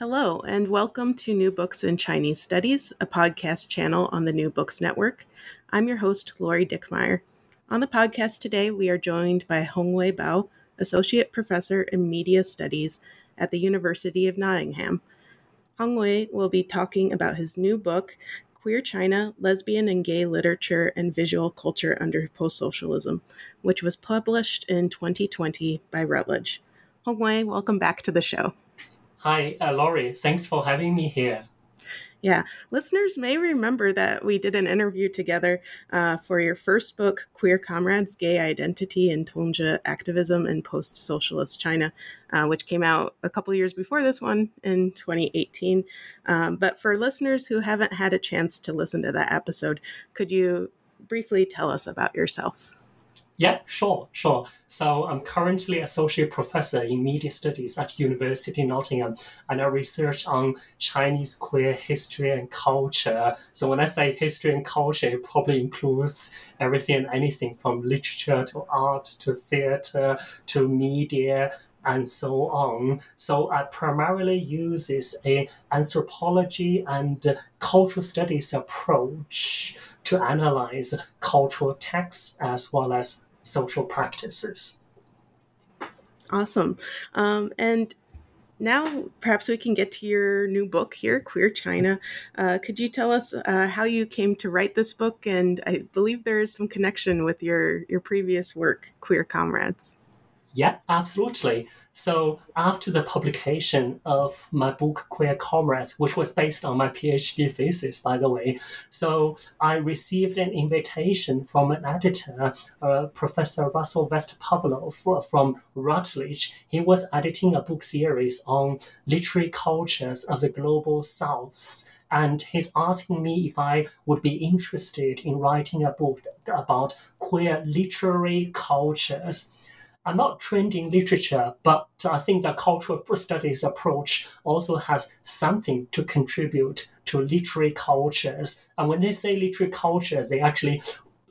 Hello, and welcome to New Books in Chinese Studies, a podcast channel on the New Books Network. I'm your host, Laurie Dickmeyer. On the podcast today, we are joined by Hongwei Bao, Associate Professor in Media Studies at the University of Nottingham. Hongwei will be talking about his new book, Queer China Lesbian and Gay Literature and Visual Culture Under Post Socialism, which was published in 2020 by Routledge. Hongwei, welcome back to the show. Hi, uh, Laurie. Thanks for having me here. Yeah, listeners may remember that we did an interview together uh, for your first book, Queer Comrades Gay Identity and Tongzhi Activism in Post Socialist China, uh, which came out a couple years before this one in 2018. Um, but for listeners who haven't had a chance to listen to that episode, could you briefly tell us about yourself? Yeah, sure, sure. So I'm currently associate professor in media studies at University Nottingham, and I research on Chinese queer history and culture. So when I say history and culture, it probably includes everything and anything from literature to art to theater to media and so on. So I primarily uses a eh, anthropology and cultural studies approach to analyze cultural texts as well as social practices. Awesome. Um, and now perhaps we can get to your new book here, Queer China. Uh, could you tell us uh, how you came to write this book? And I believe there is some connection with your, your previous work, Queer Comrades. Yeah, absolutely. So after the publication of my book Queer Comrades, which was based on my PhD thesis, by the way, so I received an invitation from an editor, uh, Professor Russell West-Pavlov from Routledge. He was editing a book series on literary cultures of the global South and he's asking me if I would be interested in writing a book about queer literary cultures I'm not trained in literature, but I think the cultural studies approach also has something to contribute to literary cultures. And when they say literary cultures, they actually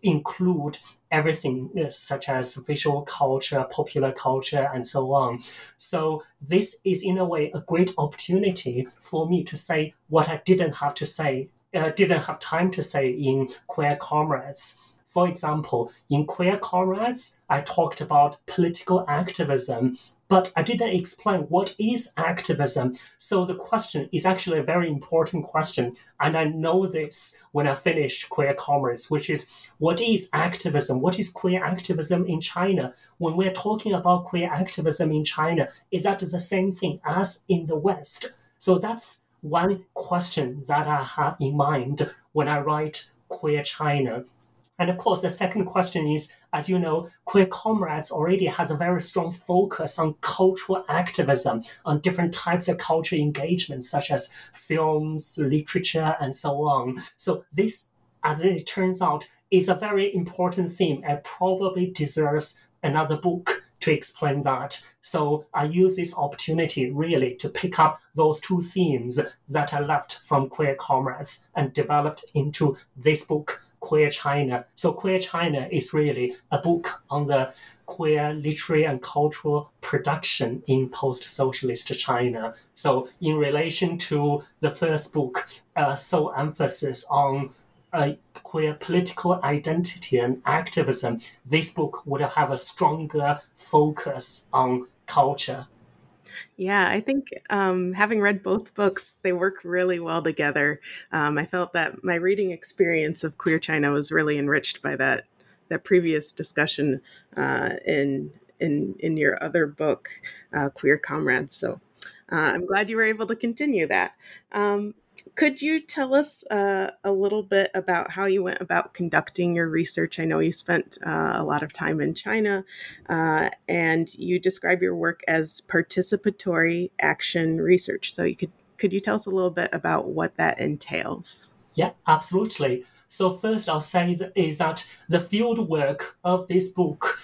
include everything such as visual culture, popular culture, and so on. So this is in a way a great opportunity for me to say what I didn't have to say, uh, didn't have time to say in Queer Comrades. For example, in Queer Comrades, I talked about political activism, but I didn't explain what is activism. So the question is actually a very important question. And I know this when I finish Queer Comrades, which is what is activism? What is queer activism in China? When we're talking about queer activism in China, is that the same thing as in the West? So that's one question that I have in mind when I write Queer China. And of course, the second question is, as you know, Queer Comrades already has a very strong focus on cultural activism, on different types of cultural engagement, such as films, literature, and so on. So this, as it turns out, is a very important theme and probably deserves another book to explain that. So I use this opportunity really to pick up those two themes that I left from Queer Comrades and developed into this book, Queer China. So Queer China is really a book on the queer literary and cultural production in post-socialist China. So in relation to the first book, uh, so emphasis on uh, queer political identity and activism, this book would have a stronger focus on culture. Yeah, I think um, having read both books, they work really well together. Um, I felt that my reading experience of Queer China was really enriched by that that previous discussion uh, in in in your other book, uh, Queer Comrades. So uh, I'm glad you were able to continue that. Um, could you tell us uh, a little bit about how you went about conducting your research? I know you spent uh, a lot of time in China, uh, and you describe your work as participatory action research. So, you could could you tell us a little bit about what that entails? Yeah, absolutely. So first, I'll say that is that the field work of this book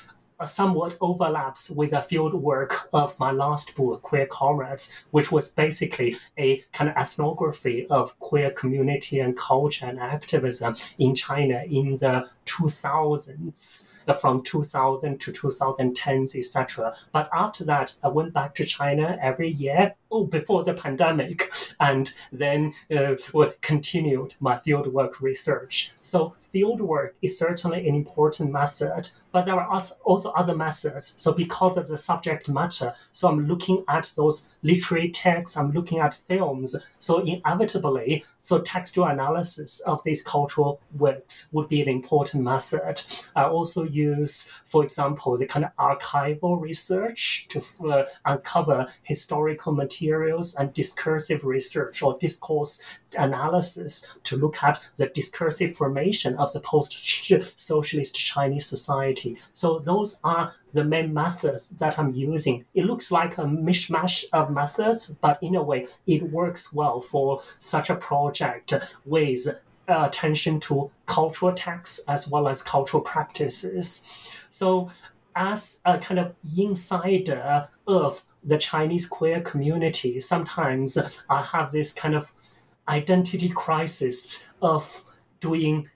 somewhat overlaps with the field work of my last book, Queer Comrades, which was basically a kind of ethnography of queer community and culture and activism in China in the 2000s from 2000 to 2010s, etc. But after that, I went back to China every year, oh, before the pandemic, and then uh, continued my fieldwork research. So fieldwork is certainly an important method, but there are also other methods. So because of the subject matter, so I'm looking at those literary texts, I'm looking at films. So inevitably, so textual analysis of these cultural works would be an important method. I also use, for example, the kind of archival research to uh, uncover historical materials and discursive research or discourse analysis to look at the discursive formation of the post-socialist Chinese society. So those are the main methods that I'm using. It looks like a mishmash of methods, but in a way, it works well for such a project with attention to cultural texts as well as cultural practices. So, as a kind of insider of the Chinese queer community, sometimes I have this kind of identity crisis of doing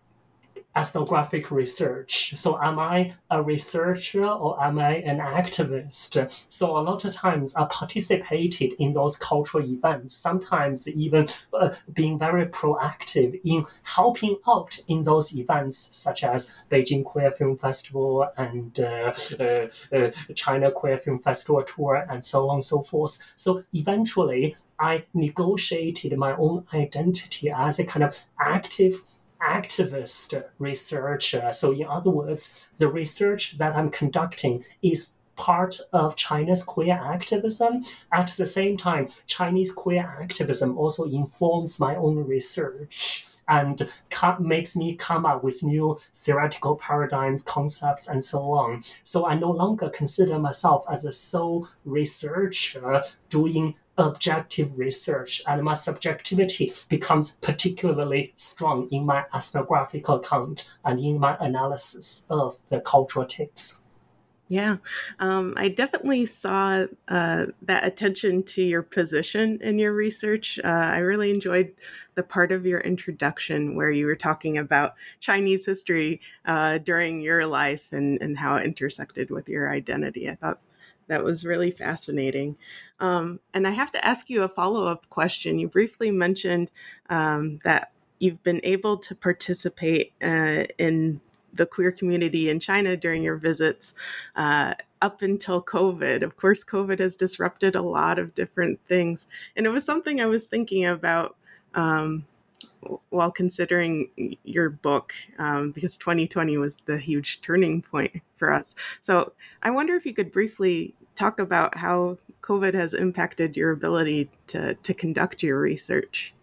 ethnographic research. So, am I a researcher or am I an activist? So, a lot of times I participated in those cultural events, sometimes even uh, being very proactive in helping out in those events, such as Beijing Queer Film Festival and uh, uh, uh China Queer Film Festival tour, and so on and so forth. So, eventually, I negotiated my own identity as a kind of active activist researcher. So, in other words, the research that I'm conducting is part of China's queer activism. At the same time, Chinese queer activism also informs my own research and makes me come up with new theoretical paradigms, concepts, and so on. So I no longer consider myself as a sole researcher doing objective research and my subjectivity becomes particularly strong in my ethnographic account and in my analysis of the cultural texts. Yeah, um, I definitely saw uh, that attention to your position in your research. Uh, I really enjoyed the part of your introduction where you were talking about Chinese history uh, during your life and, and how it intersected with your identity. I thought that was really fascinating. Um, and I have to ask you a follow up question. You briefly mentioned um, that you've been able to participate uh, in the queer community in China during your visits uh, up until COVID. Of course, COVID has disrupted a lot of different things. And it was something I was thinking about um, while considering your book, um, because 2020 was the huge turning point for us. So I wonder if you could briefly talk about how COVID has impacted your ability to, to conduct your research.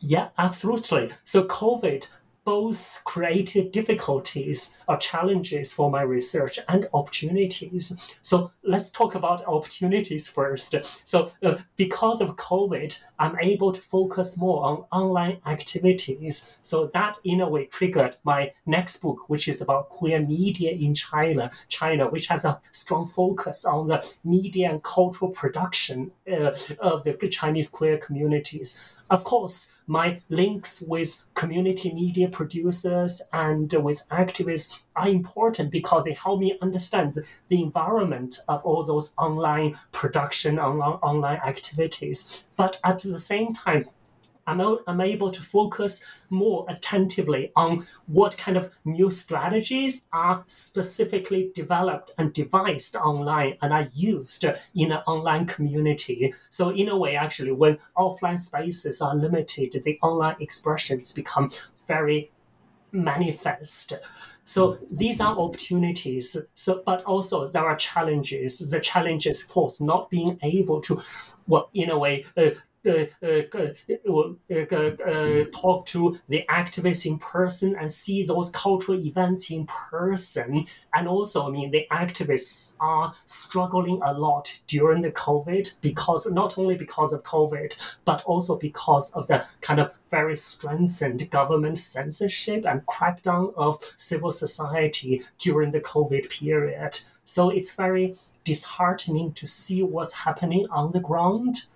Yeah, absolutely. So COVID both created difficulties or challenges for my research and opportunities. So let's talk about opportunities first. So uh, because of COVID, I'm able to focus more on online activities. So that in a way triggered my next book, which is about queer media in China, China, which has a strong focus on the media and cultural production uh, of the Chinese queer communities. Of course, my links with community media producers and with activists are important because they help me understand the environment of all those online production, online, online activities. But at the same time, I'm, I'm able to focus more attentively on what kind of new strategies are specifically developed and devised online and are used in an online community. So, in a way, actually, when offline spaces are limited, the online expressions become very manifest. So these are opportunities. So, but also there are challenges. The challenges, of course, not being able to, well, in a way, uh, Uh, uh, uh, talk to the activists in person and see those cultural events in person. And also, I mean, the activists are struggling a lot during the COVID because not only because of COVID, but also because of the kind of very strengthened government censorship and crackdown of civil society during the COVID period. So it's very disheartening to see what's happening on the ground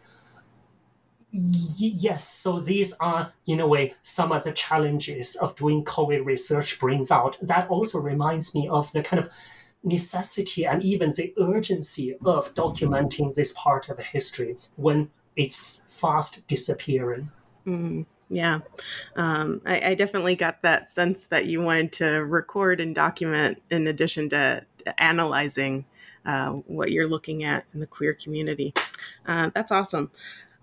yes, so these are, in a way, some of the challenges of doing COVID research brings out. That also reminds me of the kind of necessity and even the urgency of documenting this part of history when it's fast disappearing. Mm, yeah, um, I, I, definitely got that sense that you wanted to record and document in addition to, analyzing uh, what you're looking at in the queer community. Uh, that's awesome.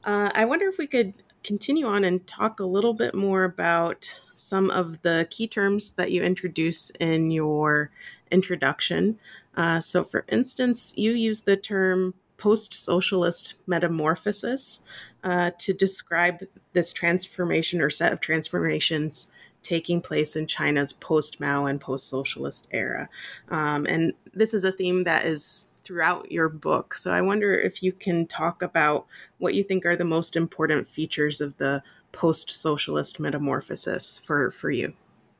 Uh, I wonder if we could continue on and talk a little bit more about some of the key terms that you introduce in your introduction. Uh, so, for instance, you use the term post socialist metamorphosis uh, to describe this transformation or set of transformations taking place in China's post Mao and post socialist era. Um, and this is a theme that is throughout your book. So I wonder if you can talk about what you think are the most important features of the post socialist metamorphosis for, for you.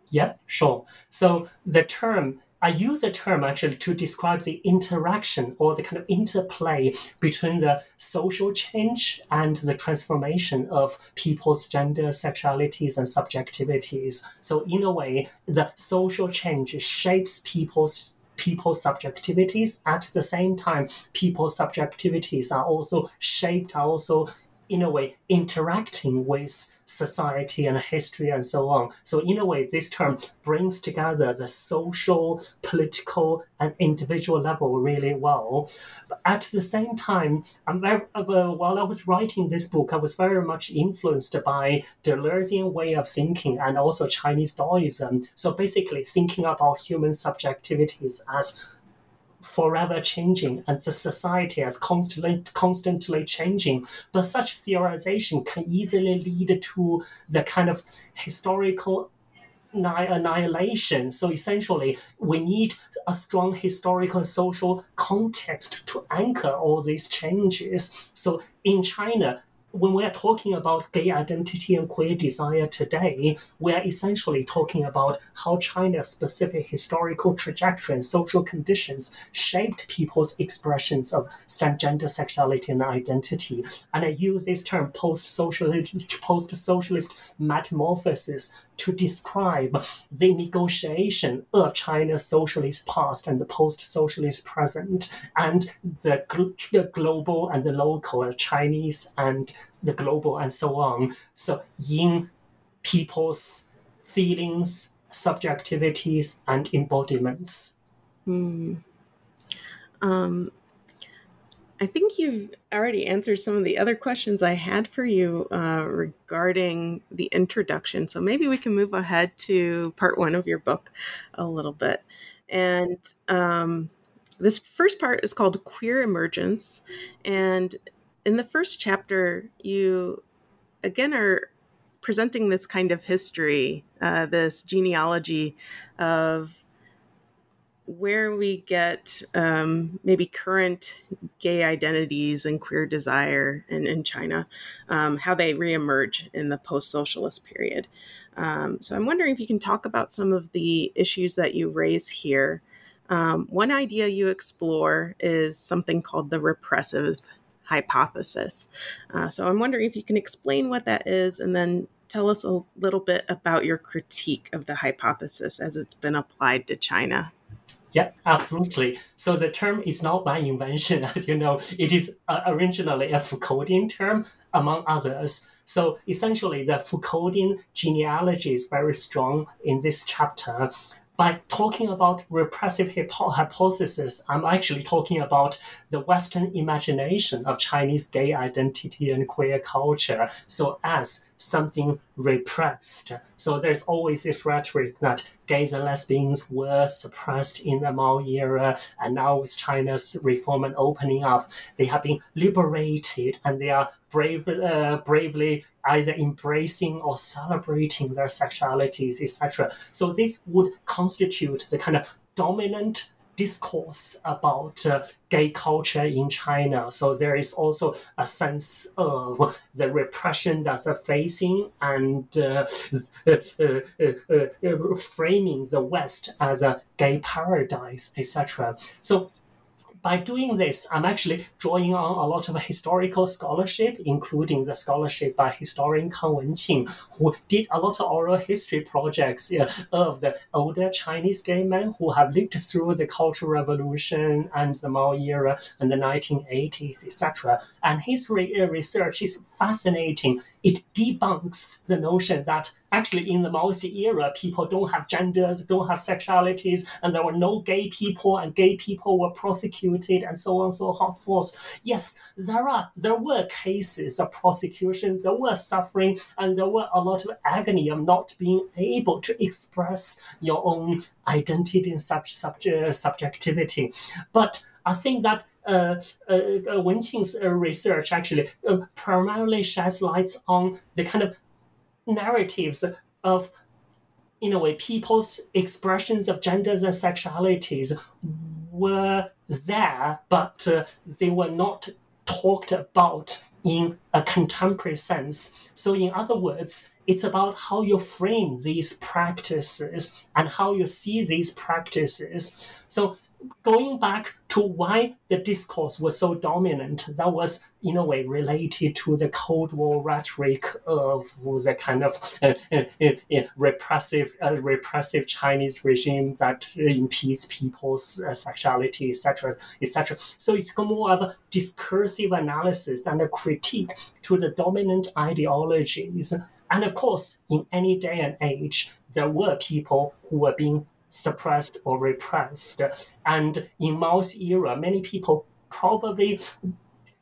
Yeah, sure. So the term I use the term actually to describe the interaction or the kind of interplay between the social change and the transformation of people's gender, sexualities, and subjectivities. So, in a way, the social change shapes people's people's subjectivities. At the same time, people's subjectivities are also shaped, are also in a way interacting with society and history and so on. So in a way, this term brings together the social, political, and individual level really well. But at the same time, I'm very, uh, while I was writing this book, I was very much influenced by the Deleuzean way of thinking and also Chinese Daoism. So basically, thinking about human subjectivities as forever changing and the society is constantly constantly changing. But such theorization can easily lead to the kind of historical annihilation. So essentially, we need a strong historical social context to anchor all these changes. So in China, when we're talking about gay identity and queer desire today, we're essentially talking about how China's specific historical trajectory and social conditions shaped people's expressions of gender sexuality and identity. And I use this term post-socialist, post-socialist metamorphosis to describe the negotiation of China's socialist past and the post-socialist present, and the, gl- the global and the local, Chinese and the global, and so on. So in people's feelings, subjectivities, and embodiments. Hmm. Um, I think you've already answered some of the other questions I had for you uh, regarding the introduction. So maybe we can move ahead to part one of your book a little bit. And um, this first part is called Queer Emergence. And in the first chapter, you again are presenting this kind of history, uh, this genealogy of where we get um, maybe current gay identities and queer desire in, in China, um, how they reemerge in the post socialist period. Um, so I'm wondering if you can talk about some of the issues that you raise here. Um, one idea you explore is something called the repressive hypothesis. Uh, so I'm wondering if you can explain what that is and then tell us a little bit about your critique of the hypothesis as it's been applied to China. Yeah, absolutely. So the term is not my invention, as you know. It is uh, originally a Foucauldian term, among others. So essentially, the Foucauldian genealogy is very strong in this chapter. By talking about repressive hypo- hypothesis, I'm actually talking about the Western imagination of Chinese gay identity and queer culture. So as something repressed. So there's always this rhetoric that gays and lesbians were suppressed in the Mao era, and now with China's reform and opening up, they have been liberated and they are brave, uh, bravely either embracing or celebrating their sexualities, etc. So this would constitute the kind of dominant discourse about uh, gay culture in China. So there is also a sense of the repression that they're facing and uh, uh, uh, uh, uh framing the West as a gay paradise, etc. So by doing this, I'm actually drawing on a lot of historical scholarship, including the scholarship by historian Kang Wenqing, who did a lot of oral history projects uh, of the older Chinese gay men who have lived through the Cultural Revolution and the Mao era and the 1980s, etc. And his re- uh, research is fascinating it debunks the notion that actually in the Maoist era, people don't have genders, don't have sexualities, and there were no gay people, and gay people were prosecuted, and so on and so forth. Yes, there are there were cases of prosecution, there were suffering, and there were a lot of agony of not being able to express your own identity and sub, sub, uh, subjectivity. But I think that uh, uh, uh, Wenqing's uh, research actually uh, primarily sheds lights on the kind of narratives of, in a way, people's expressions of genders and sexualities were there, but uh, they were not talked about in a contemporary sense. So, in other words, it's about how you frame these practices and how you see these practices. So, going back to why the discourse was so dominant, that was in a way related to the Cold War rhetoric of the kind of uh, uh, uh, repressive, uh, repressive Chinese regime that impedes people's uh, sexuality, etc., etc. So it's more of a discursive analysis and a critique to the dominant ideologies. And of course, in any day and age, there were people who were being suppressed or repressed. And in Mao's era, many people probably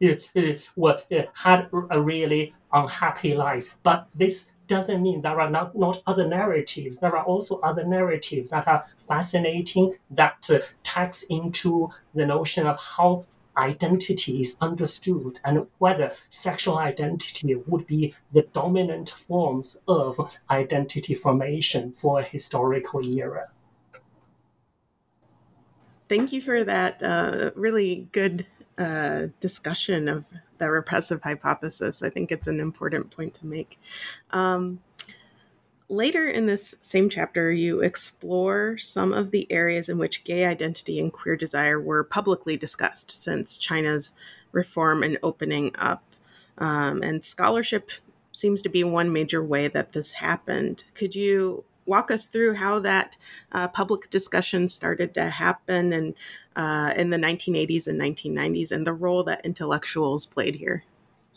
uh, uh, were, uh, had a really unhappy life. But this doesn't mean there are not, not other narratives. There are also other narratives that are fascinating that uh, into the notion of how identity is understood and whether sexual identity would be the dominant forms of identity formation for a historical era thank you for that uh, really good uh, discussion of the repressive hypothesis. I think it's an important point to make. Um, later in this same chapter, you explore some of the areas in which gay identity and queer desire were publicly discussed since China's reform and opening up. Um, and scholarship seems to be one major way that this happened. Could you walk us through how that uh, public discussion started to happen and uh, in the 1980s and 1990s and the role that intellectuals played here.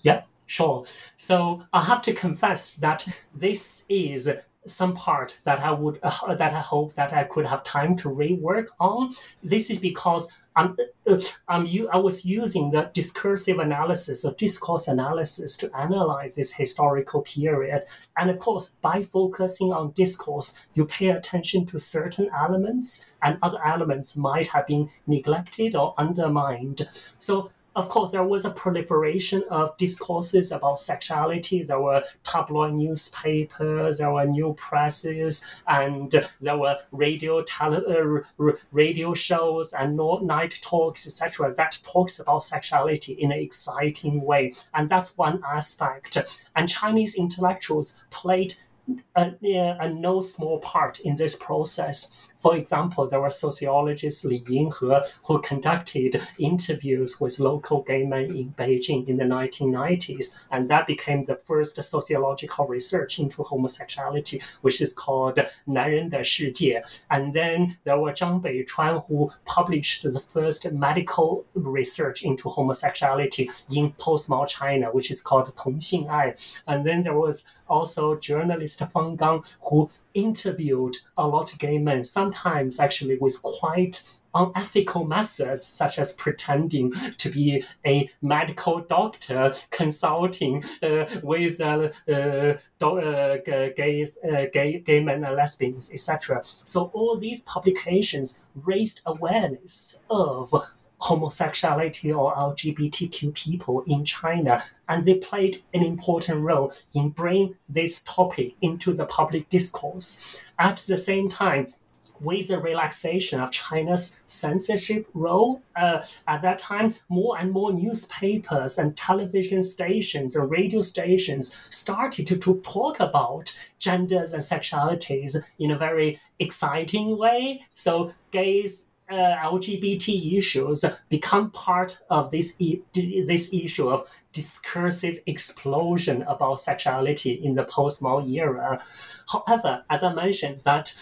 Yeah, sure. So I have to confess that this is some part that I would uh, that I hope that I could have time to rework on. This is because I'm, uh, I'm, I was using the discursive analysis or discourse analysis to analyze this historical period. And of course, by focusing on discourse, you pay attention to certain elements, and other elements might have been neglected or undermined. So of course, there was a proliferation of discourses about sexuality. There were tabloid newspapers, there were new presses, and there were radio tele- uh, radio shows and night talks, etc. That talks about sexuality in an exciting way, and that's one aspect. And Chinese intellectuals played a, a no small part in this process. For example, there were sociologists Li Yinhe who conducted interviews with local gay men in Beijing in the 1990s, and that became the first sociological research into homosexuality, which is called 男人的世界. And then there were Zhang Beichuan who published the first medical research into homosexuality in post Mao China, which is called 同性爱. And then there was also journalist Fang Gang who interviewed a lot of gay men, sometimes actually with quite unethical methods, such as pretending to be a medical doctor consulting uh, with uh, uh, uh gays, uh, gay, gay men and lesbians, etc. So all these publications raised awareness of homosexuality or LGBTQ people in China, and they played an important role in bringing this topic into the public discourse. At the same time, with the relaxation of China's censorship role, uh, at that time, more and more newspapers and television stations and radio stations started to, to talk about genders and sexualities in a very exciting way. So gays Uh, LGBT issues become part of this e- this issue of discursive explosion about sexuality in the post-Mao era. However, as I mentioned, that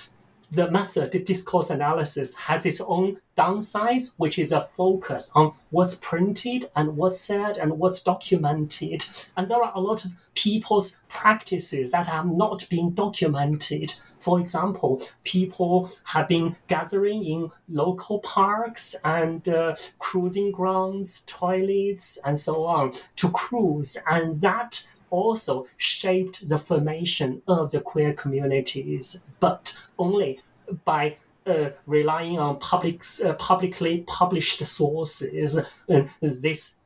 the method discourse analysis has its own downsides, which is a focus on what's printed and what's said and what's documented. And there are a lot of people's practices that have not been documented. For example, people have been gathering in local parks and uh, cruising grounds, toilets, and so on to cruise, and that also shaped the formation of the queer communities, but only by uh, relying on public, uh, publicly published sources. This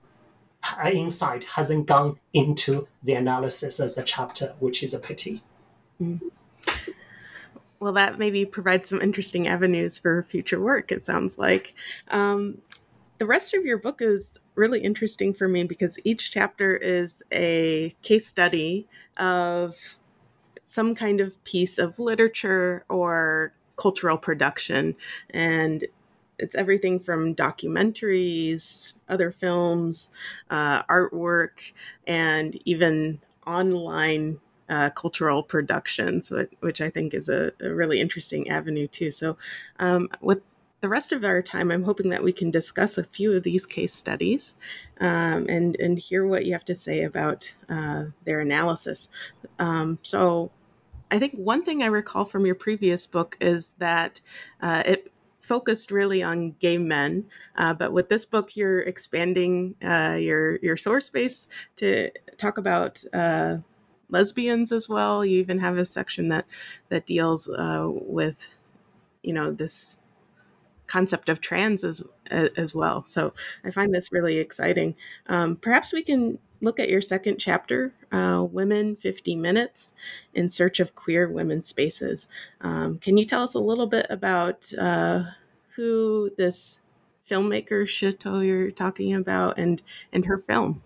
insight hasn't gone into the analysis of the chapter, which is a pity. Mm well, that maybe provides some interesting avenues for future work, it sounds like. Um, the rest of your book is really interesting for me because each chapter is a case study of some kind of piece of literature or cultural production. And it's everything from documentaries, other films, uh, artwork, and even online uh, cultural productions, which, I think is a, a, really interesting avenue too. So, um, with the rest of our time, I'm hoping that we can discuss a few of these case studies um, and and hear what you have to say about uh, their analysis. Um, so, I think one thing I recall from your previous book is that uh, it focused really on gay men, uh, but with this book, you're expanding uh, your your source base to talk about uh, lesbians as well. You even have a section that that deals uh, with, you know, this concept of trans as as well. So I find this really exciting. Um, perhaps we can look at your second chapter, uh, "Women 50 Minutes in Search of Queer Women's Spaces." Um, can you tell us a little bit about uh, who this filmmaker Shi Tou you're talking about and and her film?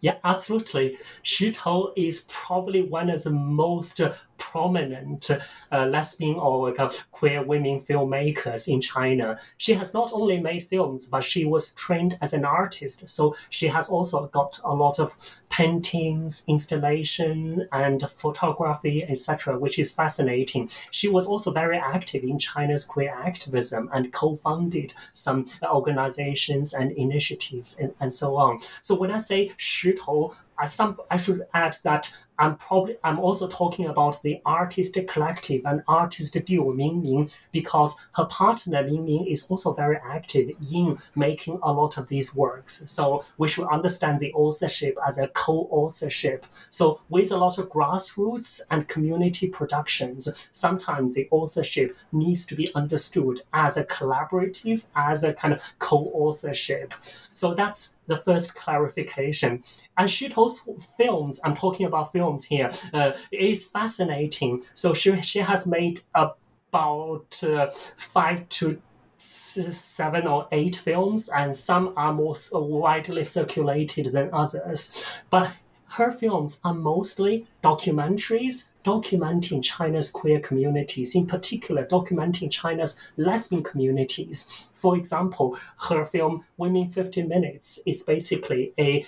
Yeah, absolutely. Shi Tou is probably one of the most prominent uh, lesbian or uh, queer women filmmakers in China. She has not only made films, but she was trained as an artist. So she has also got a lot of paintings, installation, and photography, etc., which is fascinating. She was also very active in China's queer activism and co-founded some organizations and initiatives and, and so on. So when I say Shi Tou, I, some, I should add that I'm probably I'm also talking about the artist collective and artist duo Ming Ming because her partner Ming Ming is also very active in making a lot of these works. So we should understand the authorship as a co-authorship. So with a lot of grassroots and community productions, sometimes the authorship needs to be understood as a collaborative, as a kind of co-authorship. So that's the first clarification. And Shi Tou's films, I'm talking about films here, uh, is fascinating. So she, she has made about uh, five to seven or eight films, and some are more widely circulated than others. But her films are mostly documentaries documenting China's queer communities, in particular, documenting China's lesbian communities. For example, her film Women 50 Minutes is basically a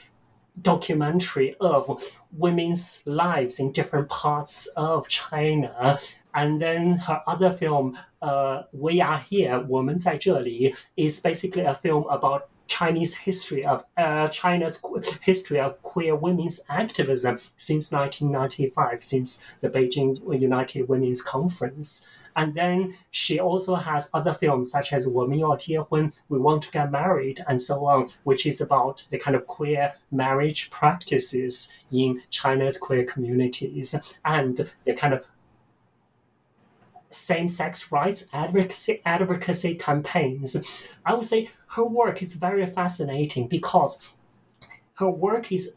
documentary of women's lives in different parts of China. And then her other film, uh, We Are Here, 我们在这里, is basically a film about Chinese history of uh, China's history of queer women's activism since 1995, since the Beijing United Women's Conference. And then she also has other films such as 我们要结婚, We Want to Get Married, and so on, which is about the kind of queer marriage practices in China's queer communities and the kind of same-sex rights advocacy advocacy campaigns. I would say her work is very fascinating because her work is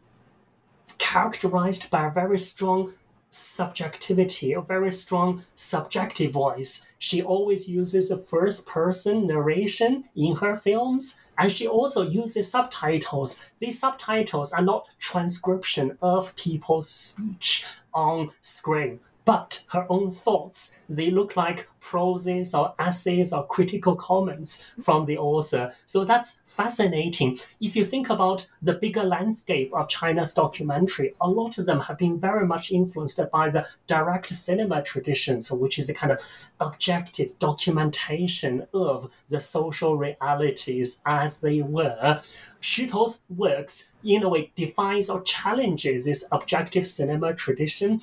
characterized by a very strong subjectivity, a very strong subjective voice. She always uses a first person narration in her films, and she also uses subtitles. These subtitles are not transcription of people's speech on screen but her own thoughts. They look like proses or essays or critical comments from the author. So that's fascinating. If you think about the bigger landscape of China's documentary, a lot of them have been very much influenced by the direct cinema tradition, so which is a kind of objective documentation of the social realities as they were. Shi Tou's works, in a way, defines or challenges this objective cinema tradition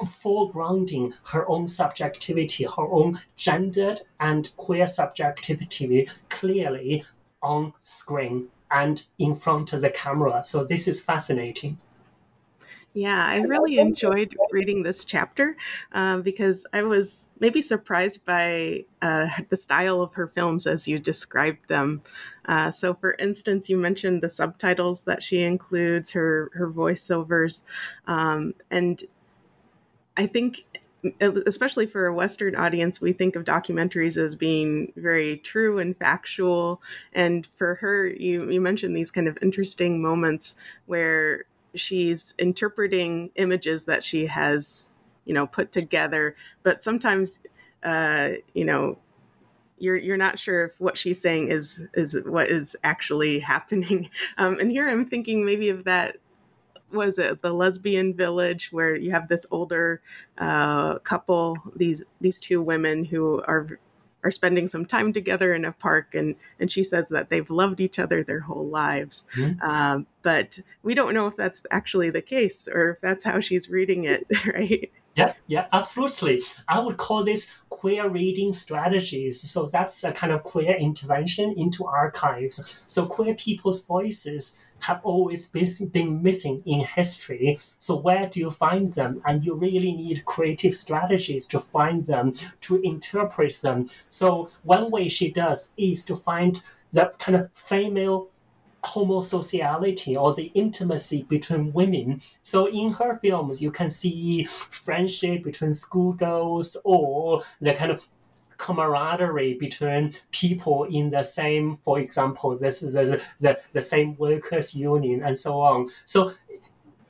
foregrounding her own subjectivity, her own gendered and queer subjectivity clearly on screen and in front of the camera. So this is fascinating. Yeah, I really enjoyed reading this chapter um, because I was maybe surprised by uh, the style of her films as you described them. Uh, so, for instance, you mentioned the subtitles that she includes, her her voiceovers, um, and I think especially for a western audience we think of documentaries as being very true and factual. And for her you you mentioned these kind of interesting moments where she's interpreting images that she has you know put together. But sometimes uh you know you're you're not sure if what she's saying is is what is actually happening. Um, and here i'm thinking maybe of that was it the lesbian village where you have this older uh, couple these these two women who are are spending some time together in a park and and she says that they've loved each other their whole lives mm-hmm. um, but we don't know if that's actually the case or if that's how she's reading it right yeah, yeah, absolutely. I would call this queer reading strategies. So that's a kind of queer intervention into archives. So queer people's voices have always been missing in history. So where do you find them? And you really need creative strategies to find them, to interpret them. So one way she does is to find the kind of female homosociality or the intimacy between women. So in her films, you can see friendship between schoolgirls or the kind of camaraderie between people in the same, for example, this is the, the, the same workers' union and so on. So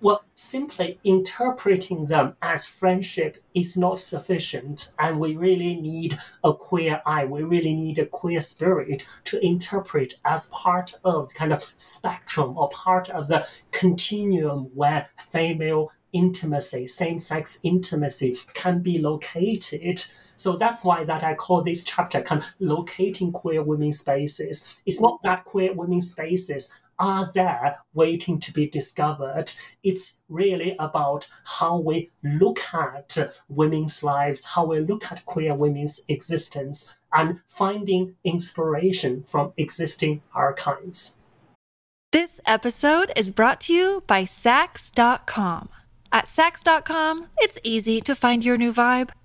well, simply interpreting them as friendship is not sufficient, and we really need a queer eye. We really need a queer spirit to interpret as part of the kind of spectrum or part of the continuum where female intimacy, same-sex intimacy can be located so that's why that I call this chapter kind of locating queer women spaces. It's not that queer women spaces are there waiting to be discovered. It's really about how we look at women's lives, how we look at queer women's existence, and finding inspiration from existing archives. This episode is brought to you by Saks.com. At Saks.com, it's easy to find your new vibe.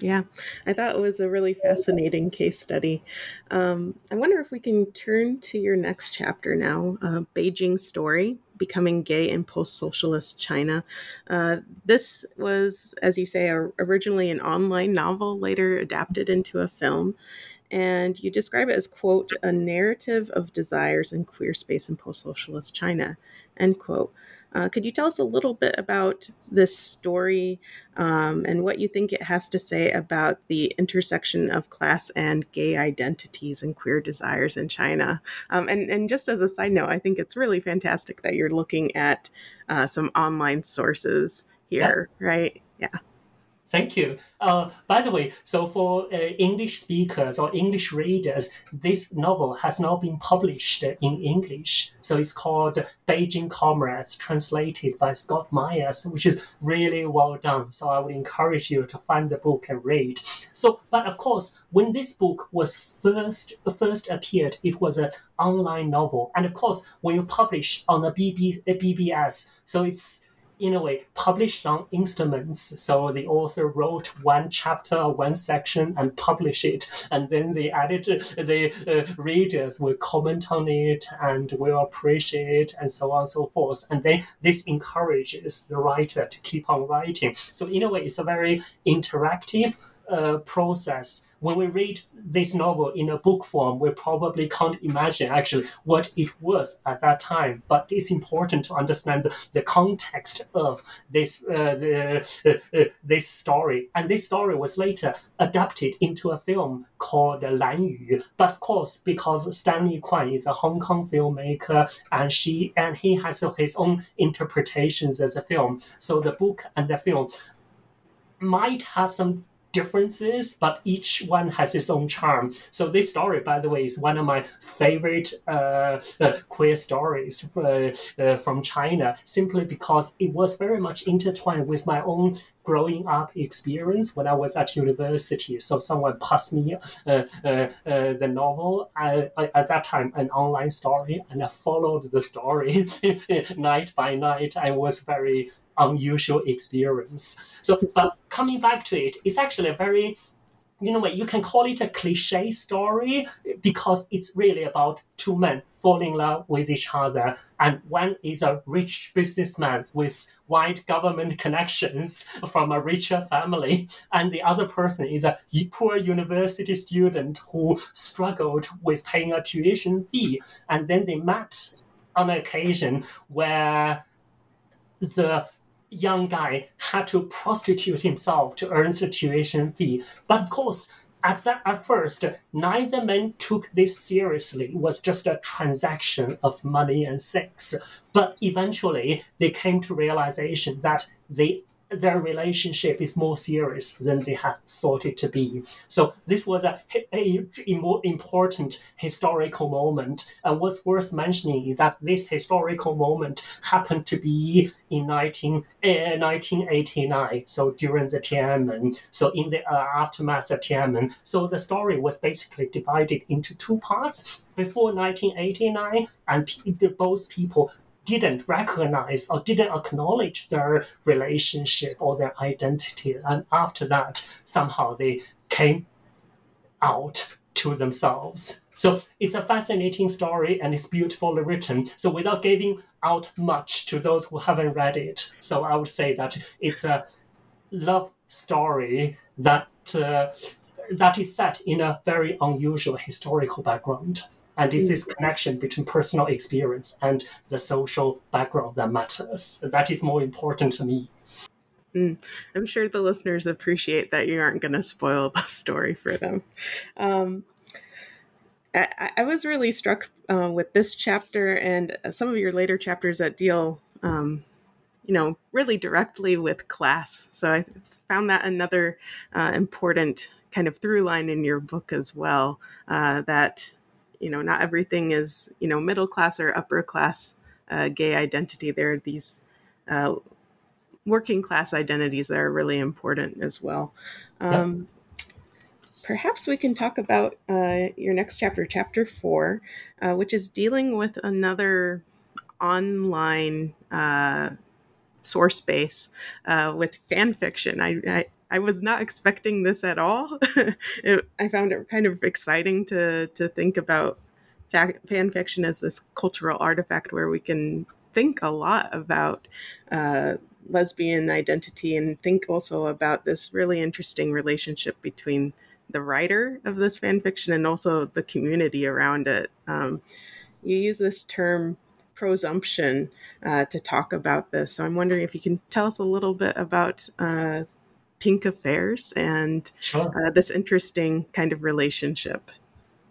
Yeah, I thought it was a really fascinating case study. Um, I wonder if we can turn to your next chapter now uh, Beijing Story Becoming Gay in Post Socialist China. Uh, this was, as you say, a, originally an online novel, later adapted into a film. And you describe it as, quote, a narrative of desires in queer space in post socialist China, end quote. Uh, could you tell us a little bit about this story um, and what you think it has to say about the intersection of class and gay identities and queer desires in China? Um, and, and just as a side note, I think it's really fantastic that you're looking at uh, some online sources here, yeah. right? Yeah. Thank you. Uh, by the way, so for uh, English speakers or English readers, this novel has now been published in English. So it's called Beijing Comrades, translated by Scott Myers, which is really well done. So I would encourage you to find the book and read. So, but of course, when this book was first first appeared, it was an online novel, and of course, when you publish on a BB, a BBS, so it's in a way published on instruments. So the author wrote one chapter, one section, and publish it, and then the editor, the uh, readers will comment on it and will appreciate, and so on and so forth. And then this encourages the writer to keep on writing. So in a way, it's a very interactive uh, process when we read this novel in a book form, we probably can't imagine actually what it was at that time. But it's important to understand the, the context of this uh, the, uh, uh, this story. And this story was later adapted into a film called Lan Yu. But of course, because Stanley Kwan is a Hong Kong filmmaker, and she and he has his own interpretations as a film, so the book and the film might have some differences, but each one has its own charm. So this story, by the way, is one of my favorite uh, uh, queer stories uh, uh, from China, simply because it was very much intertwined with my own growing up experience when I was at university. So someone passed me uh, uh, uh, the novel uh, at that time, an online story, and I followed the story night by night. I was very unusual experience. So, but coming back to it, it's actually a very you know what you can call it a cliche story because it's really about two men falling in love with each other and one is a rich businessman with wide government connections from a richer family and the other person is a poor university student who struggled with paying a tuition fee. And then they met on an occasion where the young guy had to prostitute himself to earn the tuition fee. But of course, at that at first, neither man took this seriously. It was just a transaction of money and sex. But eventually, they came to realization that they their relationship is more serious than they had thought it to be. So this was a, a, important historical moment. And what's worth mentioning is that this historical moment happened to be in 19, uh, 1989, so during the Tiananmen, so in the uh, aftermath of Tiananmen. So the story was basically divided into two parts. Before 1989, and both people didn't recognize or didn't acknowledge their relationship or their identity. And after that, somehow they came out to themselves. So it's a fascinating story and it's beautifully written. So without giving out much to those who haven't read it, so I would say that it's a love story that uh, that is set in a very unusual historical background. And it's this connection between personal experience and the social background that matters. That is more important to me. Mm. I'm sure the listeners appreciate that you aren't going to spoil the story for them. Um, I, I, was really struck uh, with this chapter and some of your later chapters that deal, um, you know, really directly with class. So I found that another uh, important kind of through line in your book as well. Uh, that you know, not everything is you know middle class or upper class uh, gay identity. There are these uh, working class identities that are really important as well. Um, Perhaps we can talk about uh, your next chapter, chapter four, uh, which is dealing with another online uh, source base uh, with fan fiction. I, I I was not expecting this at all. it, I found it kind of exciting to to think about fa- fan fiction as this cultural artifact where we can think a lot about uh, lesbian identity and think also about this really interesting relationship between the writer of this fan fiction and also the community around it. Um, you use this term prosumption uh, to talk about this. So I'm wondering if you can tell us a little bit about uh, Pink Affairs and sure. uh, this interesting kind of relationship.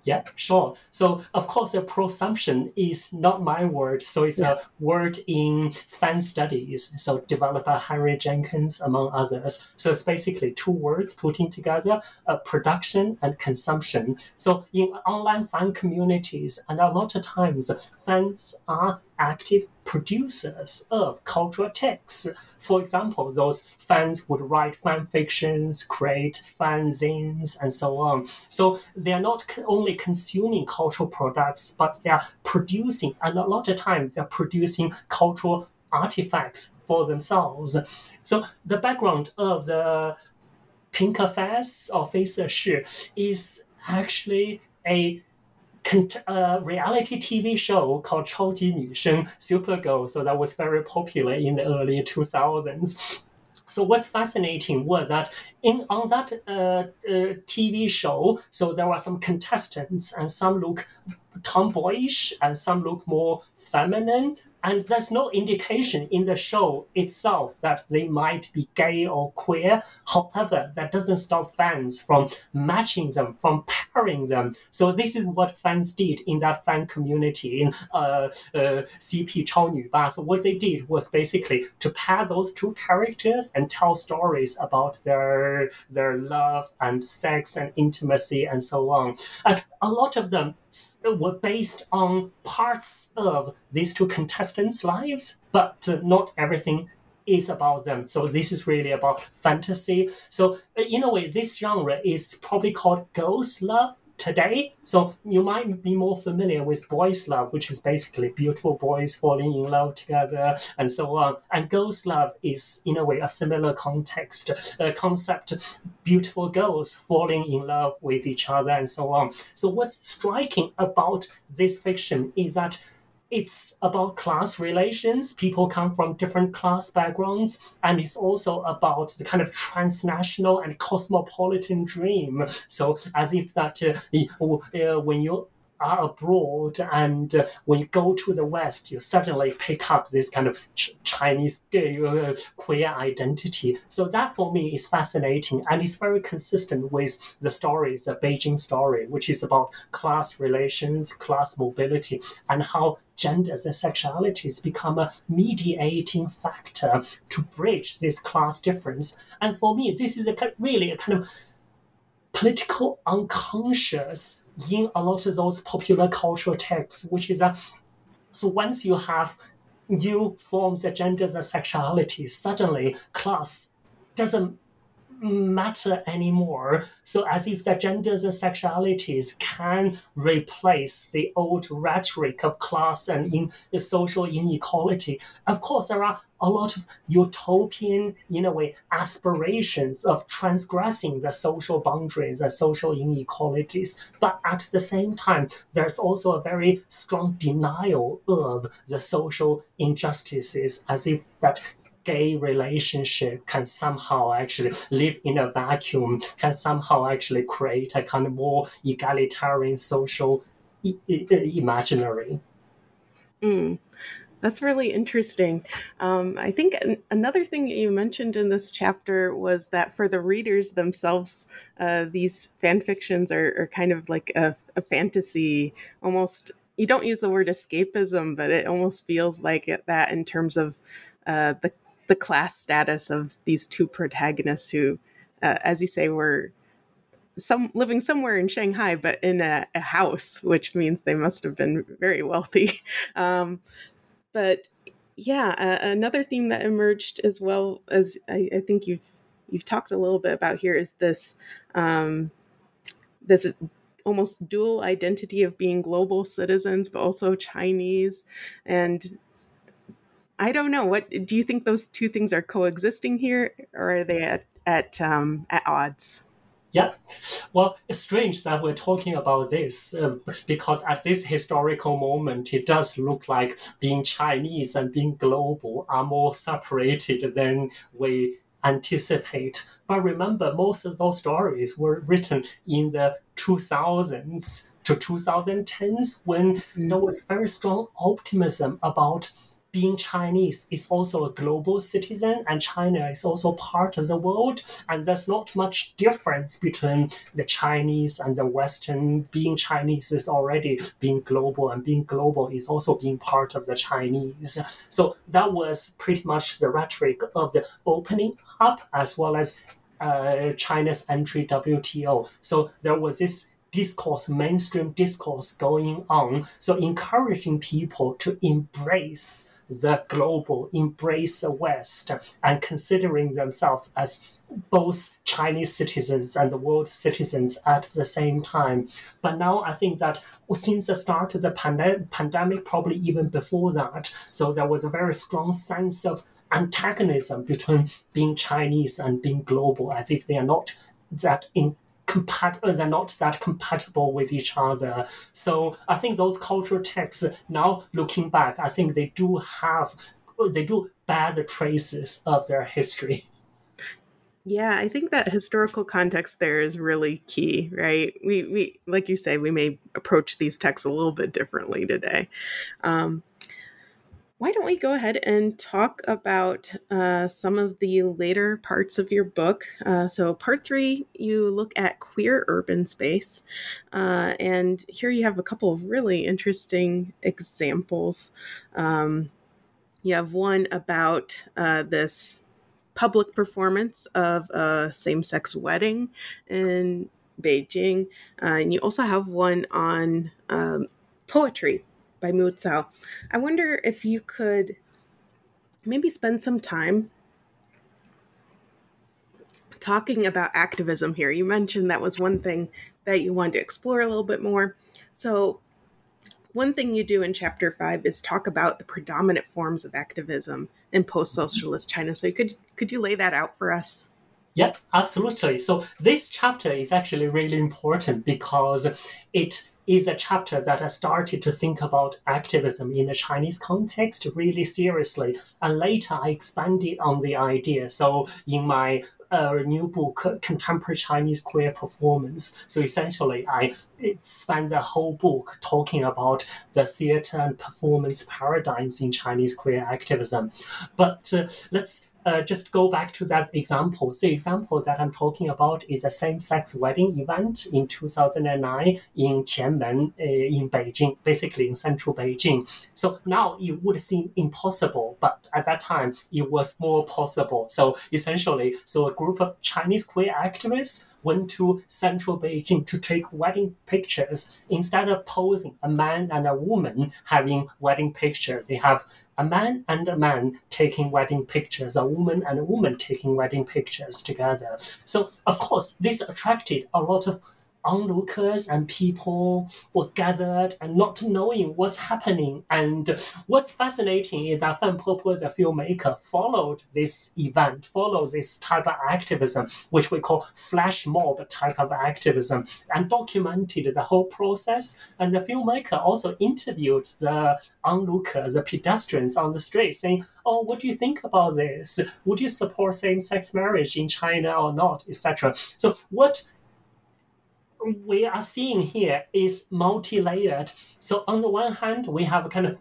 Yeah, sure. So of course, the prosumption is not my word. So it's yeah. a word in fan studies. So developer Henry Jenkins, among others. So it's basically two words putting together: uh, production and consumption. So in online fan communities, and a lot of times fans are active producers of cultural texts. For example, those fans would write fan fictions, create fanzines, and so on. So they are not only consuming cultural products, but they are producing, and a lot of times they are producing cultural artifacts for themselves. So the background of the Pink Affairs or Face Shi is actually a a reality TV show called 超级女生 Supergirl. So that was very popular in the early 2000s. So what's fascinating was that in on that uh, uh, TV show, so there were some contestants, and some look tomboyish, and some look more feminine, and there's no indication in the show itself that they might be gay or queer. However, that doesn't stop fans from matching them, from pairing them. So this is what fans did in that fan community in uh, uh, CP 超女吧. So what they did was basically to pair those two characters and tell stories about their their love and sex and intimacy and so on. And a lot of them were based on parts of these two contestants' lives, but uh, not everything is about them. So this is really about fantasy. So uh, in a way, this genre is probably called girls' love today. So you might be more familiar with boys' love, which is basically beautiful boys falling in love together and so on. And girls' love is, in a way, a similar context, uh, concept, beautiful girls falling in love with each other and so on. So what's striking about this fiction is that it's about class relations. People come from different class backgrounds, and it's also about the kind of transnational and cosmopolitan dream. So, as if that uh, uh, when you are abroad and uh, when you go to the West, you suddenly pick up this kind of ch- Chinese uh, queer identity. So that for me is fascinating and it's very consistent with the story, the Beijing story, which is about class relations, class mobility, and how genders and sexualities become a mediating factor to bridge this class difference. And for me, this is a really a kind of political unconscious in a lot of those popular cultural texts, which is that so once you have new forms of genders and sexuality, suddenly class doesn't matter anymore. So, as if the genders and sexualities can replace the old rhetoric of class and in social inequality. Of course, there are a lot of utopian, in a way, aspirations of transgressing the social boundaries the social inequalities. But at the same time, there's also a very strong denial of the social injustices, as if that gay relationship can somehow actually live in a vacuum, can somehow actually create a kind of more egalitarian social I- I- imaginary. Mm. That's really interesting. Um, I think an- another thing that you mentioned in this chapter was that for the readers themselves, uh, these fan fictions are, are kind of like a, a fantasy, almost. You don't use the word escapism, but it almost feels like it, that in terms of uh, the the class status of these two protagonists who, uh, as you say, were some living somewhere in Shanghai, but in a, a house, which means they must have been very wealthy. Um, but yeah, uh, another theme that emerged as well as I, I, think you've you've talked a little bit about here is this um, this almost dual identity of being global citizens, but also Chinese and I don't know. What do you think? Those two things are coexisting here, or are they at at um, at odds? Yeah, well, it's strange that we're talking about this uh, because at this historical moment, it does look like being Chinese and being global are more separated than we anticipate. But remember, most of those stories were written in the 2000s to 2010s when mm-hmm. there was very strong optimism about being Chinese is also a global citizen and China is also part of the world. And there's not much difference between the Chinese and the Western. Being Chinese is already being global and being global is also being part of the Chinese. So that was pretty much the rhetoric of the opening up as well as uh, China's entry WTO. So there was this discourse, mainstream discourse going on. So encouraging people to embrace the global, embrace the West, and considering themselves as both Chinese citizens and the world citizens at the same time. But now I think that since the start of the pande- pandemic, probably even before that, so there was a very strong sense of antagonism between being Chinese and being global, as if they are not that in compatible they're not that compatible with each other so i think those cultural texts now looking back i think they do have they do bear the traces of their history yeah, I think that historical context there is really key, right? We we like you say, we may approach these texts a little bit differently today. Um, why don't we go ahead and talk about uh, some of the later parts of your book? Uh, so, part three, you look at queer urban space. Uh, and here you have a couple of really interesting examples. Um, you have one about uh, this public performance of a same sex wedding in Beijing. Uh, and you also have one on um, poetry by Mu I wonder if you could maybe spend some time talking about activism here. You mentioned that was one thing that you wanted to explore a little bit more. So, one thing you do in chapter five is talk about the predominant forms of activism in post-socialist China. So, could could you lay that out for us? Yep, absolutely. So this chapter is actually really important because it is a chapter that I started to think about activism in the Chinese context really seriously. And later I expanded on the idea. So in my uh, new book, Contemporary Chinese Queer Performance. So essentially, I spent the whole book talking about the theater and performance paradigms in Chinese queer activism. But uh, let's uh, just go back to that example. The example that I'm talking about is a same-sex wedding event in 2009 in Qianmen uh, in Beijing, basically in central Beijing. So now it would seem impossible, but at that time it was more possible. So essentially, so a group of Chinese queer activists went to central Beijing to take wedding pictures. Instead of posing a man and a woman having wedding pictures, they have a man and a man taking wedding pictures, a woman and a woman taking wedding pictures together. So, of course, this attracted a lot of onlookers and people were gathered and not knowing what's happening. And what's fascinating is that Fan Popo, the filmmaker, followed this event, followed this type of activism, which we call flash mob type of activism, and documented the whole process. And the filmmaker also interviewed the onlookers, the pedestrians on the street, saying, oh, what do you think about this? Would you support same-sex marriage in China or not, etc. So what we are seeing here is multi-layered. So on the one hand, we have a kind of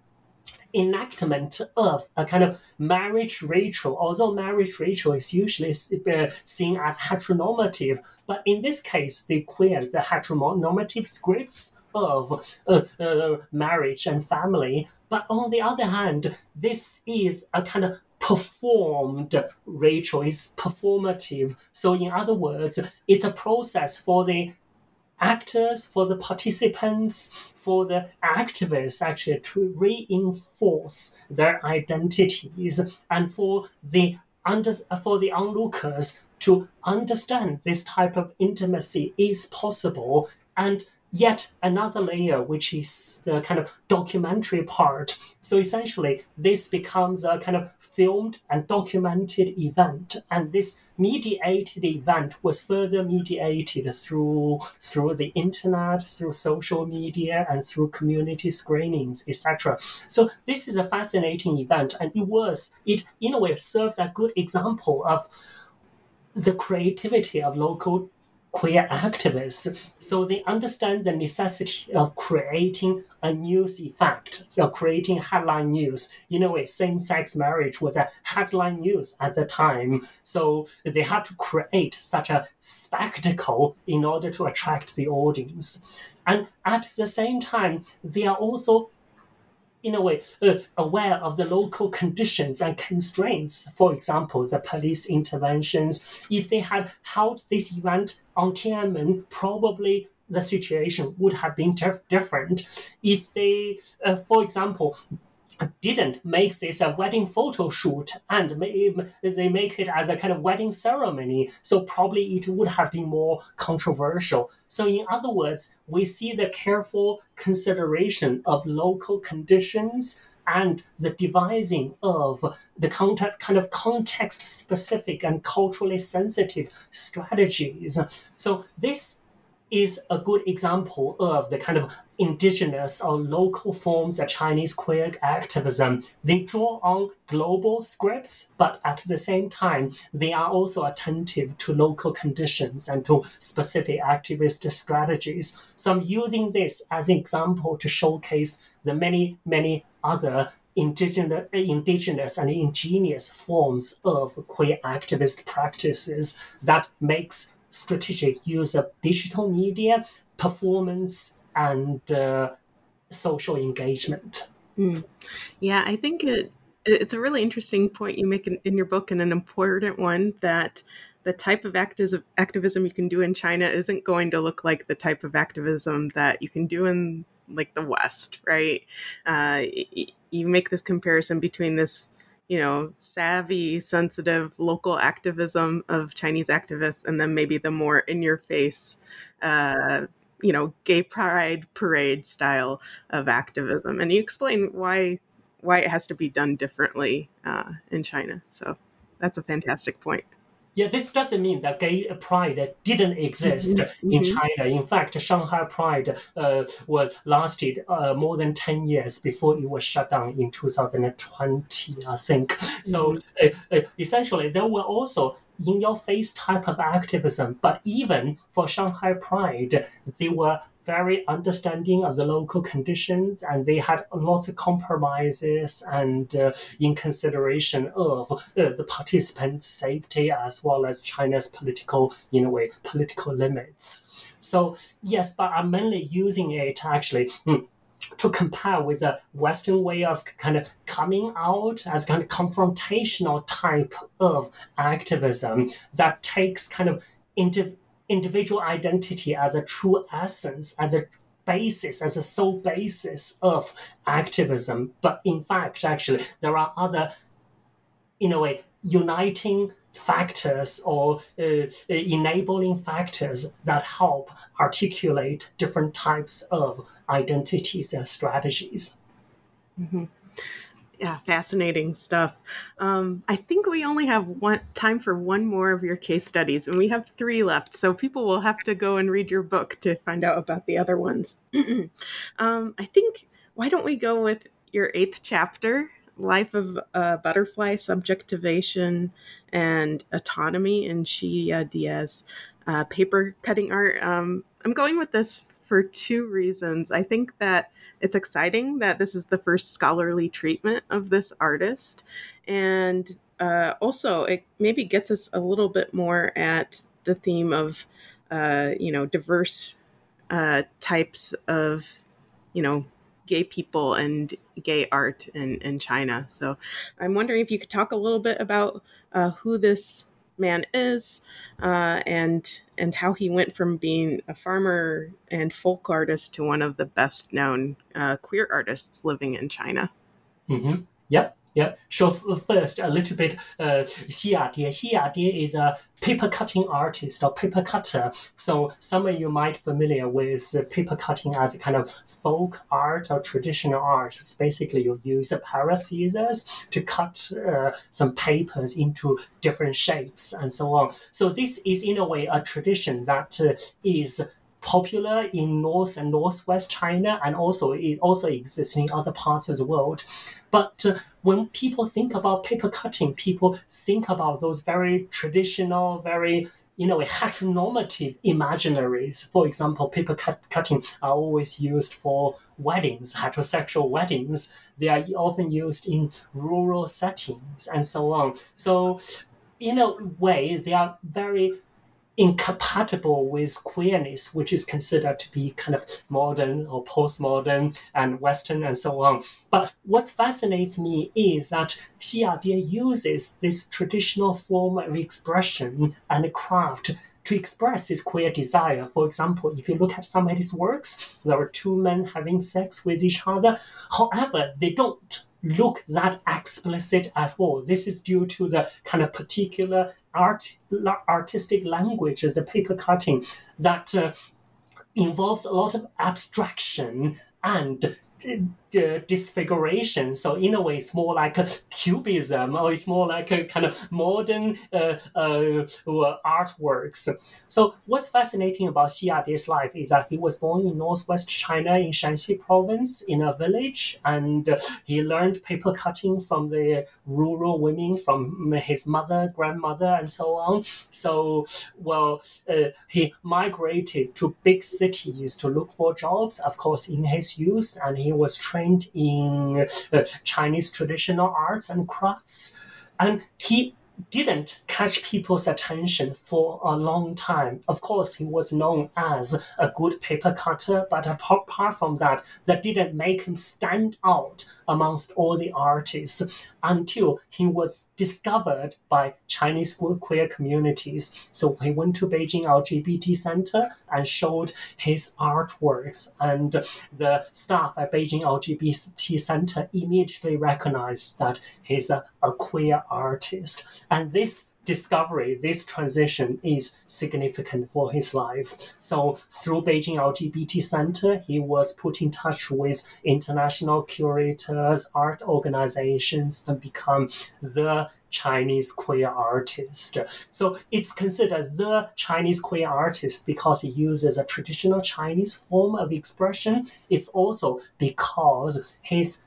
enactment of a kind of marriage ritual, although marriage ritual is usually uh, seen as heteronormative, but in this case, they queer the heteronormative scripts of uh, uh, marriage and family. But on the other hand, this is a kind of performed ritual, it's performative. So in other words, it's a process for the actors, for the participants, for the activists actually to reinforce their identities and for the under, for the onlookers to understand this type of intimacy is possible and yet another layer, which is the kind of documentary part. So essentially, this becomes a kind of filmed and documented event, and this mediated event was further mediated through through the internet, through social media, and through community screenings, etc. So this is a fascinating event, and it was it in a way serves a good example of the creativity of local queer activists. So they understand the necessity of creating a news effect, so creating headline news. In a way, same sex marriage was a headline news at the time. So they had to create such a spectacle in order to attract the audience. And at the same time, they are also in a way, uh, aware of the local conditions and constraints. For example, the police interventions. If they had held this event on Tiananmen, probably the situation would have been different. If they, uh, for example, didn't make this a wedding photo shoot and they make it as a kind of wedding ceremony. So probably it would have been more controversial. So in other words, we see the careful consideration of local conditions and the devising of the kind of context specific and culturally sensitive strategies. So this is a good example of the kind of indigenous or local forms of Chinese queer activism. They draw on global scripts, but at the same time, they are also attentive to local conditions and to specific activist strategies. So I'm using this as an example to showcase the many, many other indigenous, indigenous and ingenious forms of queer activist practices that makes strategic use of digital media, performance, and uh, social engagement. Mm. Yeah, I think it it's a really interesting point you make in, in, your book and an important one that the type of activism, activism you can do in China isn't going to look like the type of activism that you can do in like the West, right? Uh, you make this comparison between this you know, savvy, sensitive local activism of Chinese activists, and then maybe the more in your face, uh, you know, gay pride parade style of activism. And you explain why why it has to be done differently uh, in China. So that's a fantastic point. Yeah, this doesn't mean that gay pride didn't exist mm-hmm. in mm-hmm. China. In fact, Shanghai Pride uh, was lasted uh, more than ten years before it was shut down in 2020, I think. Mm-hmm. So uh, uh, essentially, there were also in your face type of activism, but even for Shanghai Pride, they were very understanding of the local conditions and they had lots of compromises and uh, in consideration of uh, the participants' safety as well as China's political, in a way, political limits. So yes, but I'm mainly using it actually. Hmm, to compare with the Western way of kind of coming out as kind of confrontational type of activism that takes kind of individual individual identity as a true essence, as a basis, as a sole basis of activism. But in fact, actually, there are other, in a way, uniting factors or uh, enabling factors that help articulate different types of identities and strategies. Mm-hmm. Yeah, fascinating stuff. Um, I think we only have one time for one more of your case studies, and we have three left. So people will have to go and read your book to find out about the other ones. um, I think why don't we go with your eighth chapter, Life of a Butterfly, Subjectivation, and Autonomy in Xiyadie's uh, paper cutting art. Um, I'm going with this for two reasons. I think that it's exciting that this is the first scholarly treatment of this artist. And uh, also, it maybe gets us a little bit more at the theme of, uh, you know, diverse uh, types of, you know, gay people and gay art in, in China. So I'm wondering if you could talk a little bit about uh, who this man is uh, and and how he went from being a farmer and folk artist to one of the best known uh, queer artists living in China. Mm-hmm. Yep. Yeah. So first, a little bit. Uh, Die. Xia is a paper cutting artist or paper cutter. So some of you might familiar with paper cutting as a kind of folk art or traditional art. It's basically, you use a pair of scissors to cut uh, some papers into different shapes and so on. So this is in a way a tradition that uh, is popular in North and Northwest China, and also it also exists in other parts of the world. But uh, when people think about paper cutting, people think about those very traditional, very you know, heteronormative imaginaries. For example, paper cut- cutting are always used for weddings, heterosexual weddings. They are often used in rural settings and so on. So, in a way, they are very incompatible with queerness, which is considered to be kind of modern or postmodern and Western and so on. But what fascinates me is that Die uses this traditional form of expression and craft to express his queer desire. For example, if you look at some of his works, there are two men having sex with each other. However, they don't look that explicit at all. This is due to the kind of particular art artistic language as the paper cutting that uh, involves a lot of abstraction and uh, disfiguration. So in a way, it's more like a cubism, or it's more like a kind of modern uh, uh, artworks. So what's fascinating about Die's life is that he was born in northwest China in Shanxi province in a village, and he learned paper cutting from the rural women, from his mother, grandmother, and so on. So, well, uh, he migrated to big cities to look for jobs, of course, in his youth, and he was trained in uh, Chinese traditional arts and crafts. And he didn't catch people's attention for a long time. Of course, he was known as a good paper cutter, but apart from that, that didn't make him stand out amongst all the artists until he was discovered by Chinese queer communities. So he went to Beijing LGBT Center and showed his artworks, and the staff at Beijing LGBT Center immediately recognized that he's a, a queer artist. And this discovery, this transition is significant for his life. So through Beijing LGBT Center, he was put in touch with international curators, art organizations, and become the Chinese queer artist. So it's considered the Chinese queer artist because he uses a traditional Chinese form of expression. It's also because his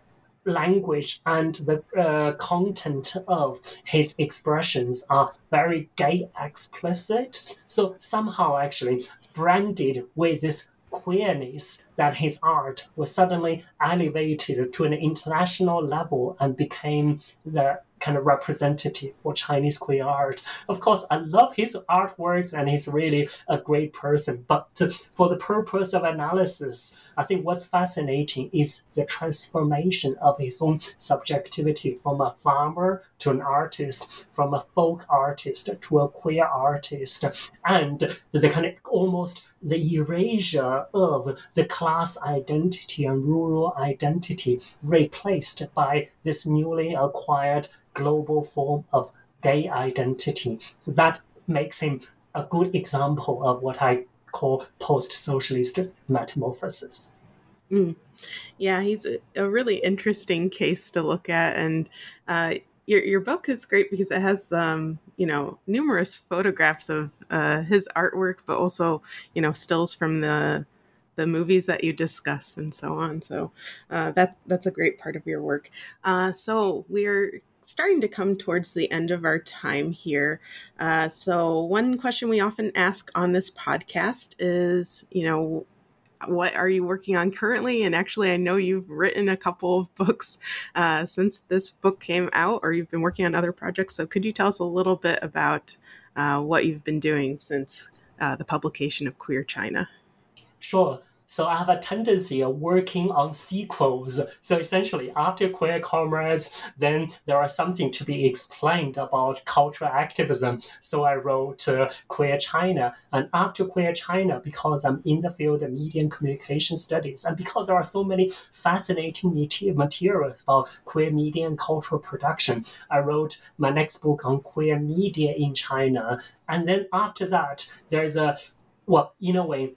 language and the uh, content of his expressions are very gay explicit. So somehow, actually, branded with this queerness that his art was suddenly elevated to an international level and became the kind of representative for Chinese queer art. Of course, I love his artworks and he's really a great person. But for the purpose of analysis, I think what's fascinating is the transformation of his own subjectivity from a farmer to an artist, from a folk artist to a queer artist, and the kind of almost the erasure of the class identity and rural identity replaced by this newly acquired global form of gay identity. That makes him a good example of what I call post socialist metamorphosis. Mm. Yeah, he's a, a, really interesting case to look at. And uh, your, your book is great because it has, um, you know, numerous photographs of uh, his artwork, but also, you know, stills from the the movies that you discuss and so on. So uh, that's that's a great part of your work. Uh, so we're starting to come towards the end of our time here. Uh, so, one question we often ask on this podcast is, you know, what are you working on currently? And actually, I know you've written a couple of books uh, since this book came out, or you've been working on other projects. So, could you tell us a little bit about uh, what you've been doing since uh, the publication of Queer China? Sure. So I have a tendency of working on sequels. So essentially, after Queer Comrades, then there are something to be explained about cultural activism. So I wrote uh, Queer China. And after Queer China, because I'm in the field of media and communication studies, and because there are so many fascinating materials about queer media and cultural production, I wrote my next book on queer media in China. And then after that, there's a well, in a way,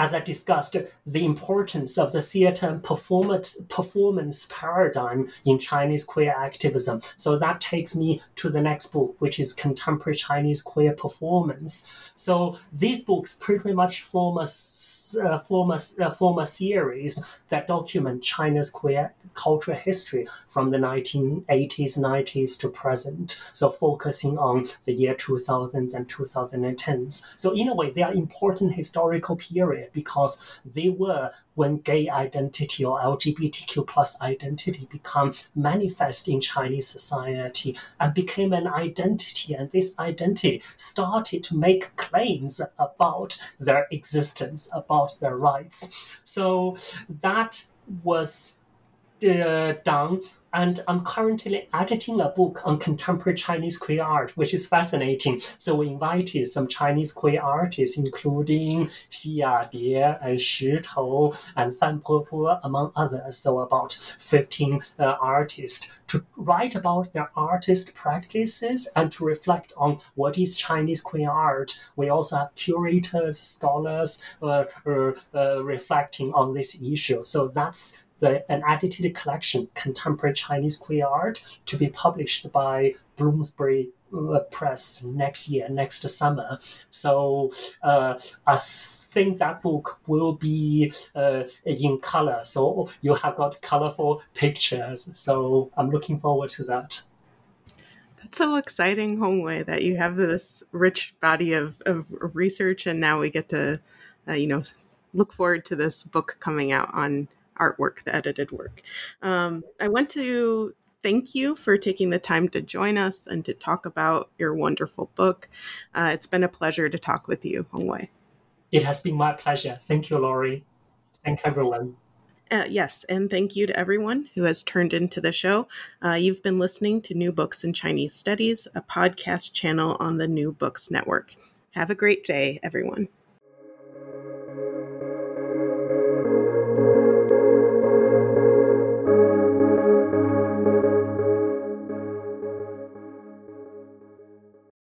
as I discussed, the importance of the theater performance, paradigm in Chinese queer activism. So that takes me to the next book, which is Contemporary Chinese Queer Performance. So these books pretty much form a, uh, form a, uh, form a series that document China's queer cultural history from the 1980s, 90s to present. So focusing on the year 2000s and 2010s. So in a way, they are important historical because they were when gay identity or LGBTQ plus identity become manifest in Chinese society and became an identity. And this identity started to make claims about their existence, about their rights. So that was uh, done and I'm currently editing a book on contemporary Chinese queer art, which is fascinating. So we invited some Chinese queer artists, including Xiyadie and Shi Tou and Fan Popo, among others. So about 15 uh, artists to write about their artist practices and to reflect on what is Chinese queer art. We also have curators, scholars uh, uh, uh reflecting on this issue. So that's the, an edited collection, Contemporary Chinese Queer Art, to be published by Bloomsbury uh, Press next year, next summer. So uh, I think that book will be uh, in color. So you have got colorful pictures. So I'm looking forward to that. That's so exciting, Hongwei, that you have this rich body of, of, research, and now we get to, uh, you know, look forward to this book coming out on artwork, the edited work. Um, I want to thank you for taking the time to join us and to talk about your wonderful book. Uh, it's been a pleasure to talk with you, Hongwei. It has been my pleasure. Thank you, Laurie. Thank everyone. Uh, yes, and thank you to everyone who has turned into the show. Uh, you've been listening to New Books in Chinese Studies, a podcast channel on the New Books Network. Have a great day, everyone.